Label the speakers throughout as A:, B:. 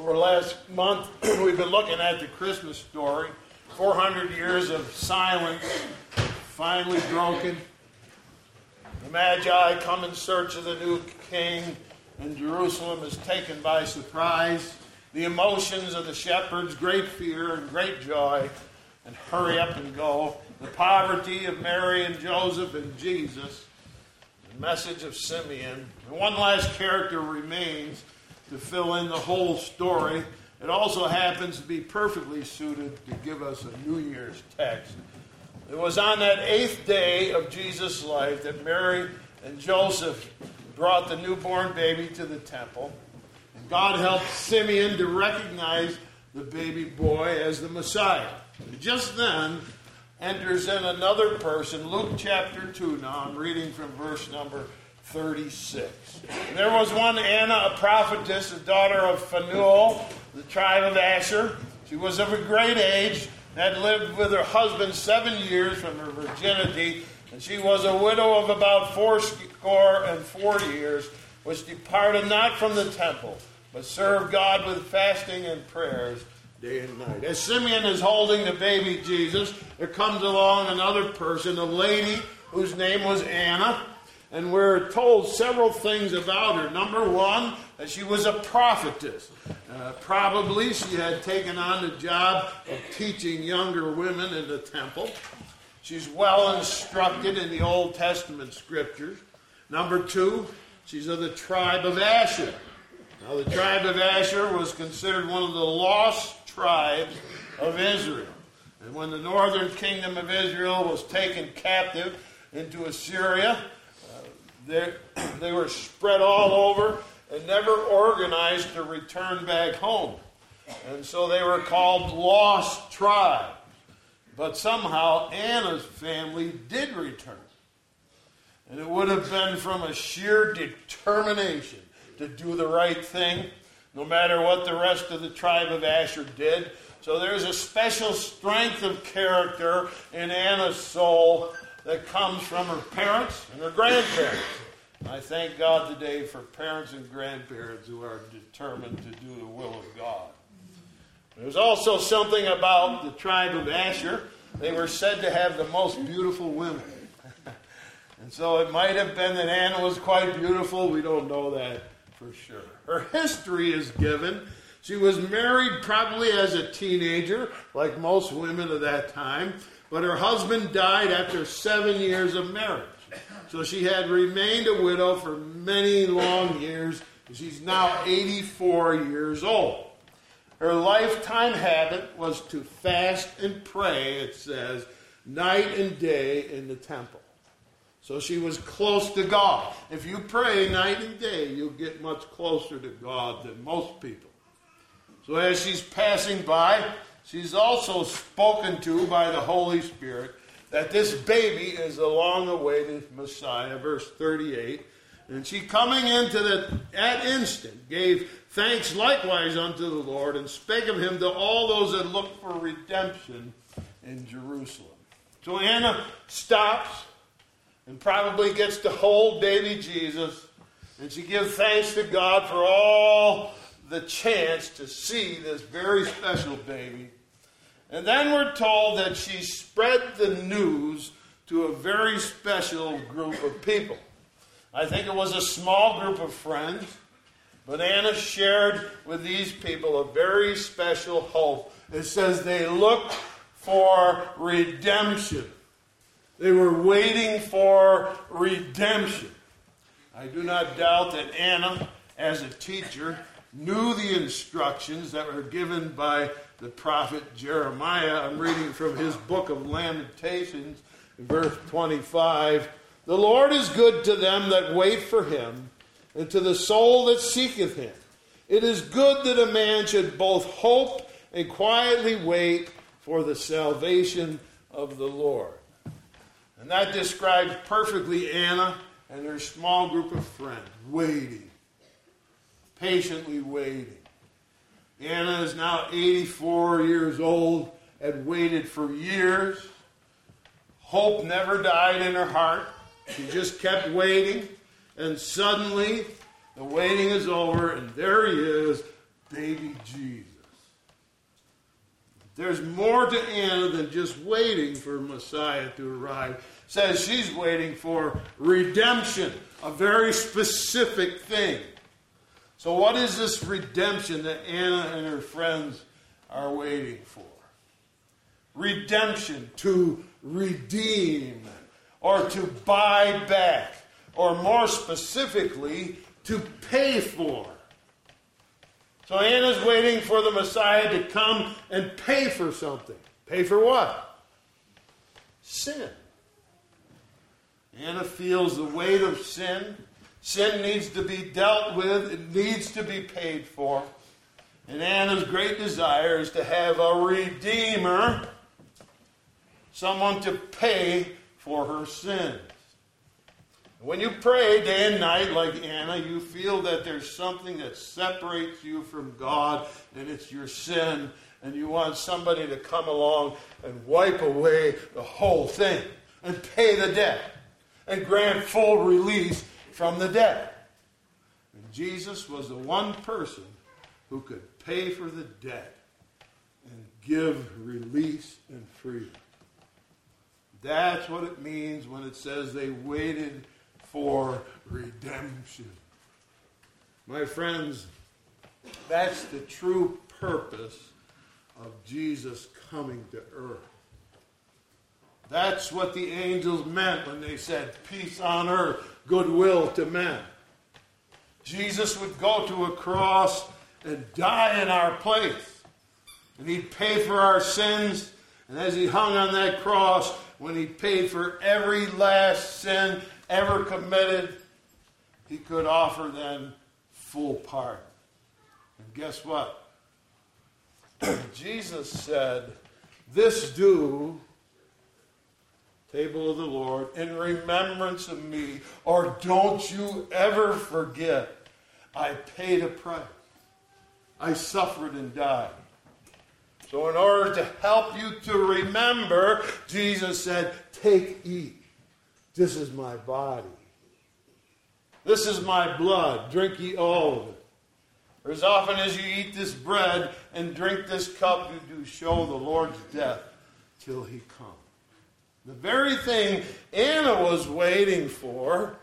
A: Over the last month, we've been looking at the Christmas story. 400 years of silence finally broken. The Magi come in search of the new king, and Jerusalem is taken by surprise. The emotions of the shepherds, great fear and great joy, and hurry up and go. The poverty of Mary and Joseph and Jesus. The message of Simeon. And one last character remains to fill in the whole story. It also happens to be perfectly suited to give us a New Year's text. It was on that eighth day of Jesus' life that Mary and Joseph brought the newborn baby to the temple. And God helped Simeon to recognize the baby boy as the Messiah. Just then enters in another person, Luke chapter 2. Now I'm reading from verse number 36. There was one Anna, a prophetess, the daughter of Phanuel, the tribe of Asher. She was of a great age, had lived with her husband seven years from her virginity, and she was a widow of about fourscore and forty years, which departed not from the temple, but served God with fasting and prayers day and night. As Simeon is holding the baby Jesus, there comes along another person, a lady whose name was Anna. And we're told several things about her. Number one, that she was a prophetess. Uh, probably she had taken on the job of teaching younger women in the temple. She's well instructed in the Old Testament scriptures. Number two, she's of the tribe of Asher. Now, the tribe of Asher was considered one of the lost tribes of Israel. And when the northern kingdom of Israel was taken captive into Assyria, they, were spread all over and never organized to return back home. And so they were called lost tribes. But somehow Anna's family did return. And it would have been from a sheer determination to do the right thing, no matter what the rest of the tribe of Asher did. So there's a special strength of character in Anna's soul that comes from her parents and her grandparents. I thank God today for parents and grandparents who are determined to do the will of God. There's also something about the tribe of Asher. They were said to have the most beautiful women. and so it might have been that Anna was quite beautiful. We don't know that for sure. Her history is given. She was married probably as a teenager, like most women of that time. But her husband died after seven years of marriage. So she had remained a widow for many long years. She's now 84 years old. Her lifetime habit was to fast and pray, it says, night and day in the temple. So she was close to God. If you pray night and day, you'll get much closer to God than most people. So as she's passing by, She's also spoken to by the Holy Spirit that this baby is the long awaited Messiah, verse 38. And she coming into the, that instant gave thanks likewise unto the Lord and spake of him to all those that looked for redemption in Jerusalem. So Anna stops and probably gets to hold baby Jesus and she gives thanks to God for all the chance to see this very special baby. And then we're told that she spread the news to a very special group of people. I think it was a small group of friends, but Anna shared with these people a very special hope. It says they looked for redemption. They were waiting for redemption. I do not doubt that Anna, as a teacher, knew the instructions that were given by the prophet Jeremiah. I'm reading from his book of Lamentations, verse 25. The Lord is good to them that wait for him, and to the soul that seeketh him. It is good that a man should both hope and quietly wait for the salvation of the Lord. And that describes perfectly Anna and her small group of friends waiting patiently waiting. Anna is now 84 years old, had waited for years. Hope never died in her heart. She just kept waiting, and suddenly the waiting is over, and there he is, baby Jesus. there's more to Anna than just waiting for Messiah to arrive. Says she's waiting for redemption, a very specific thing. So, what is this redemption that Anna and her friends are waiting for? Redemption, to redeem, or to buy back, or more specifically, to pay for. So Anna's waiting for the Messiah to come and pay for something. Pay for what? Sin. Anna feels the weight of sin. Sin needs to be dealt with, it needs to be paid for. And Anna's great desire is to have a redeemer, someone to pay for her sins. When you pray day and night like Anna, you feel that there's something that separates you from God, and it's your sin, and you want somebody to come along and wipe away the whole thing and pay the debt and grant full release from the dead. And Jesus was the one person who could pay for the debt and give release and freedom. That's what it means when it says they waited for redemption. My friends, that's the true purpose of Jesus coming to earth. That's what the angels meant when they said, Peace on earth, goodwill to men. Jesus would go to a cross and die in our place. And he'd pay for our sins. And as he hung on that cross, when he paid for every last sin ever committed, he could offer them full pardon. And guess what? Jesus said, This do, table of the Lord, in remembrance of me, or don't you ever forget, I paid a price. I suffered and died. So, in order to help you to remember, Jesus said, Take, eat. This is my body. This is my blood. Drink ye all of it. For as often as you eat this bread and drink this cup, you do show the Lord's death till he come. The very thing Anna was waiting for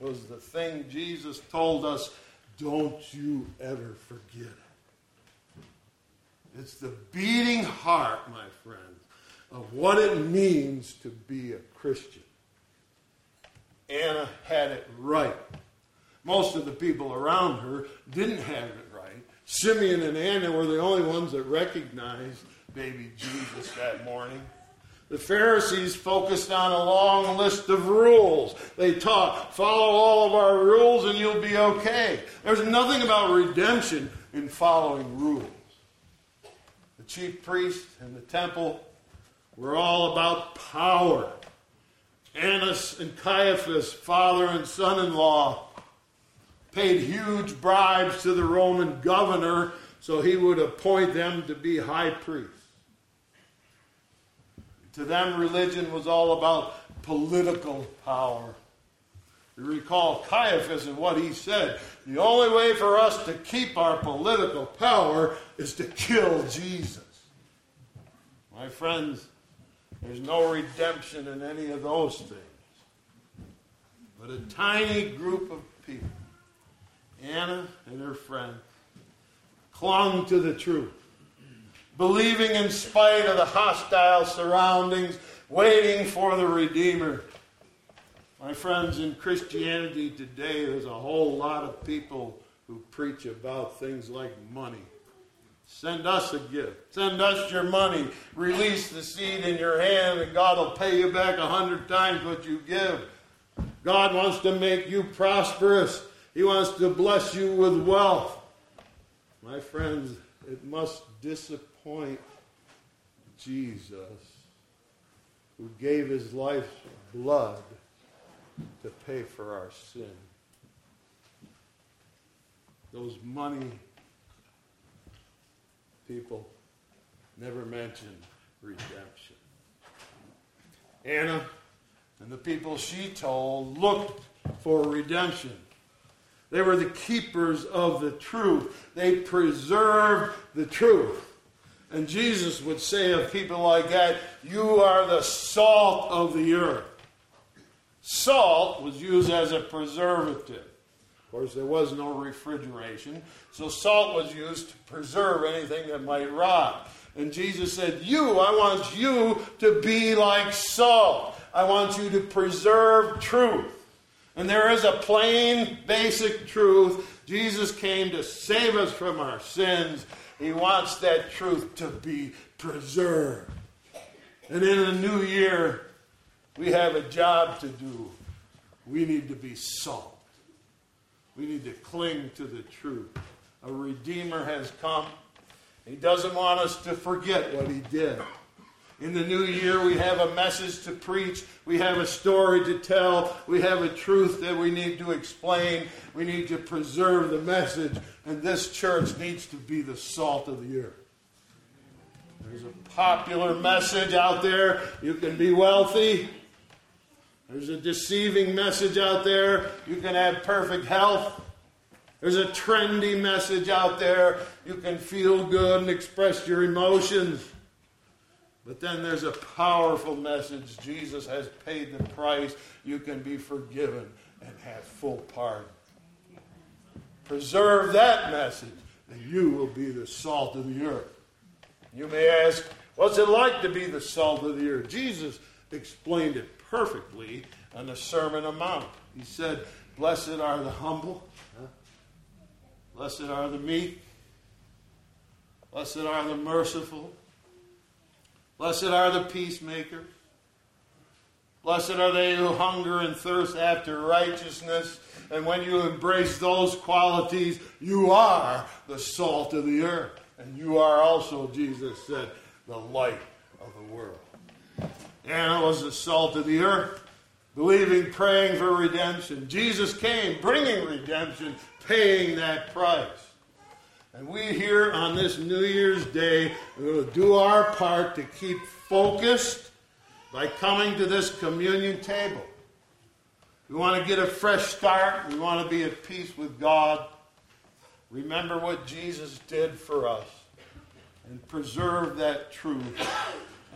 A: was the thing Jesus told us don't you ever forget it. It's the beating heart, my friend, of what it means to be a Christian. Anna had it right. Most of the people around her didn't have it right. Simeon and Anna were the only ones that recognized baby Jesus that morning. The Pharisees focused on a long list of rules. They taught, follow all of our rules and you'll be okay. There's nothing about redemption in following rules. The chief priest and the temple were all about power. Annas and Caiaphas, father and son in law, paid huge bribes to the Roman governor so he would appoint them to be high priests. To them, religion was all about political power. You recall Caiaphas and what he said. The only way for us to keep our political power is to kill Jesus. My friends, there's no redemption in any of those things. But a tiny group of people, Anna and her friend, clung to the truth, believing in spite of the hostile surroundings, waiting for the Redeemer. My friends, in Christianity today, there's a whole lot of people who preach about things like money Send us a gift. Send us your money. Release the seed in your hand, and God will pay you back a hundred times what you give. God wants to make you prosperous. He wants to bless you with wealth. My friends, it must disappoint Jesus, who gave his life's blood to pay for our sin. Those money people never mention redemption. Anna and the people she told looked for redemption. They were the keepers of the truth. They preserved the truth. And Jesus would say of people like that, You are the salt of the earth. Salt was used as a preservative. Of course, there was no refrigeration, so salt was used to preserve anything that might rot. And Jesus said, You, I want you to be like salt. I want you to preserve truth. And there is a plain, basic truth. Jesus came to save us from our sins. He wants that truth to be preserved. And in the new year, we have a job to do. We need to be salt. We need to cling to the truth. A Redeemer has come. He doesn't want us to forget what He did. In the new year, we have a message to preach. We have a story to tell. We have a truth that we need to explain. We need to preserve the message. And this church needs to be the salt of the earth. There's a popular message out there. You can be wealthy. There's a deceiving message out there. You can have perfect health. There's a trendy message out there. You can feel good and express your emotions. But then there's a powerful message. Jesus has paid the price. You can be forgiven and have full pardon. Preserve that message, and you will be the salt of the earth. You may ask, what's it like to be the salt of the earth? Jesus explained it perfectly on the Sermon on Mount. He said, Blessed are the humble, blessed are the meek, blessed are the merciful. Blessed are the peacemakers. Blessed are they who hunger and thirst after righteousness. And when you embrace those qualities, you are the salt of the earth. And you are also, Jesus said, the light of the world. Anna was the salt of the earth, believing, praying for redemption. Jesus came, bringing redemption, paying that price. And we here on this New Year's Day are going to do our part to keep focused by coming to this communion table. We want to get a fresh start. We want to be at peace with God. Remember what Jesus did for us and preserve that truth.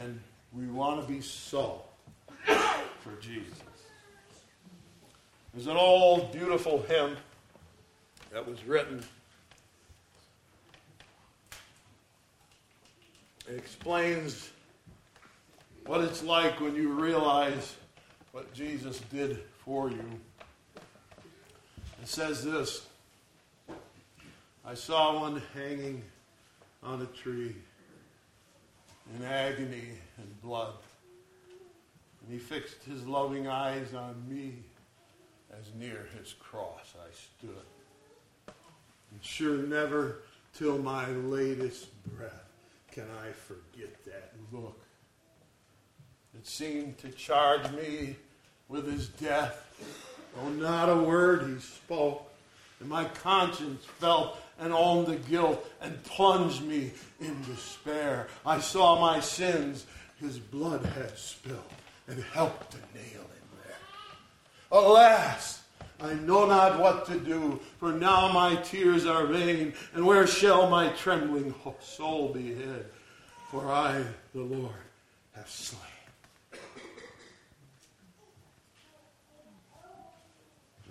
A: And we want to be salt for Jesus. There's an old, beautiful hymn that was written Explains what it's like when you realize what Jesus did for you. It says this I saw one hanging on a tree in agony and blood. And he fixed his loving eyes on me as near his cross I stood. And sure, never till my latest breath can I forget that look? It seemed to charge me with his death. Oh, not a word he spoke. And my conscience felt and owned the guilt and plunged me in despair. I saw my sins his blood had spilled and helped to nail him there. Alas, I know not what to do, for now my tears are vain, and where shall my trembling soul be hid? For I, the Lord, have slain.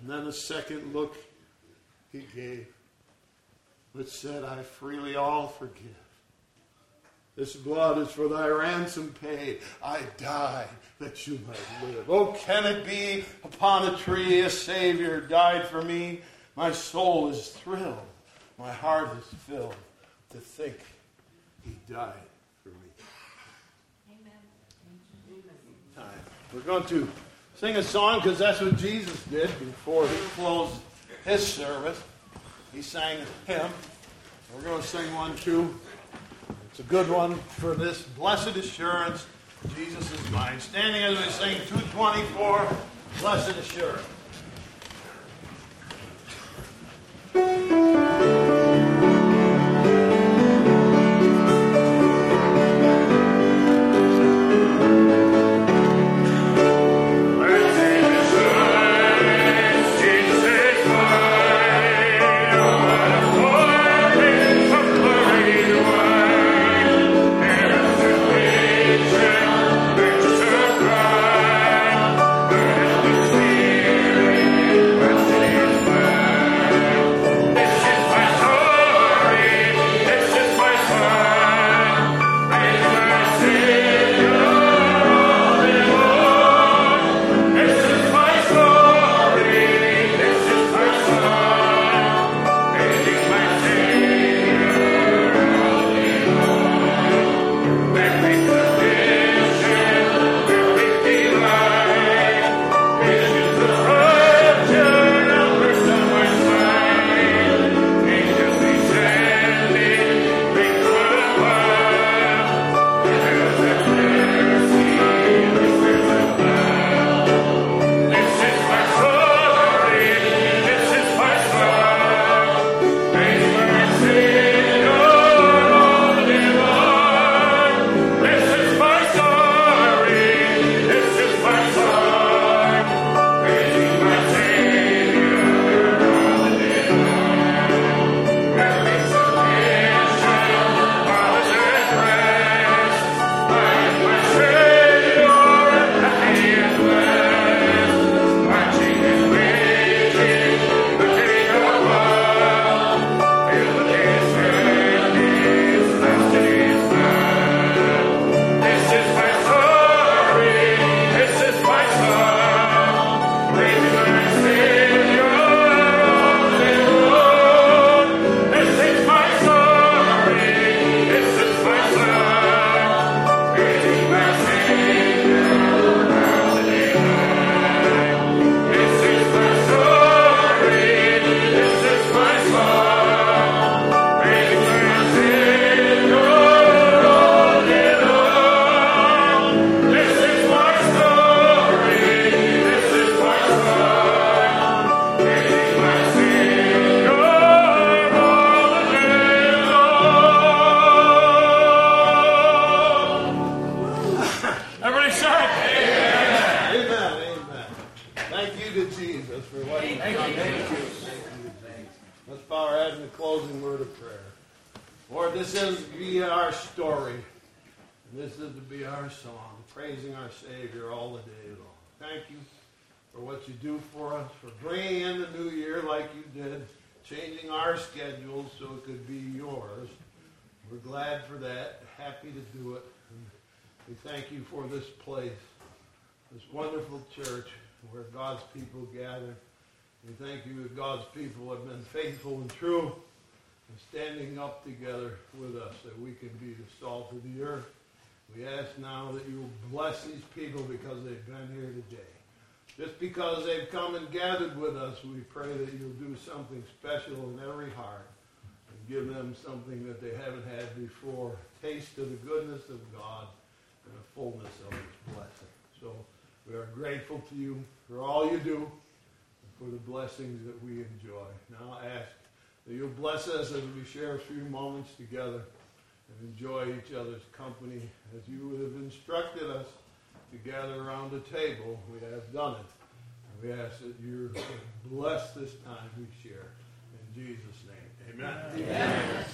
A: And then a second look he gave, which said, I freely all forgive. This blood is for thy ransom paid. I died that you might live. Oh, can it be upon a tree a Savior died for me? My soul is thrilled. My heart is filled to think he died for me. Amen. Time. We're going to sing a song because that's what Jesus did before he closed his service. He sang a hymn. We're going to sing one too. It's a good one for this blessed assurance. Jesus is mine. Standing as we sing 224, Blessed Assurance. Praising our Savior all the day long. Thank you for what you do for us, for bringing in the new year like you did, changing our schedule so it could be yours. We're glad for that, happy to do it. And we thank you for this place, this wonderful church where God's people gather. We thank you that God's people have been faithful and true and standing up together with us that we can be the salt of the earth. We ask now that you bless these people because they've been here today. Just because they've come and gathered with us, we pray that you'll do something special in every heart and give them something that they haven't had before. Taste of the goodness of God and the fullness of his blessing. So we are grateful to you for all you do and for the blessings that we enjoy. Now I ask that you'll bless us as we share a few moments together and enjoy each other's company as you would have instructed us to gather around the table. We have done it. And we ask that you bless this time we share. In Jesus' name, amen. amen. amen.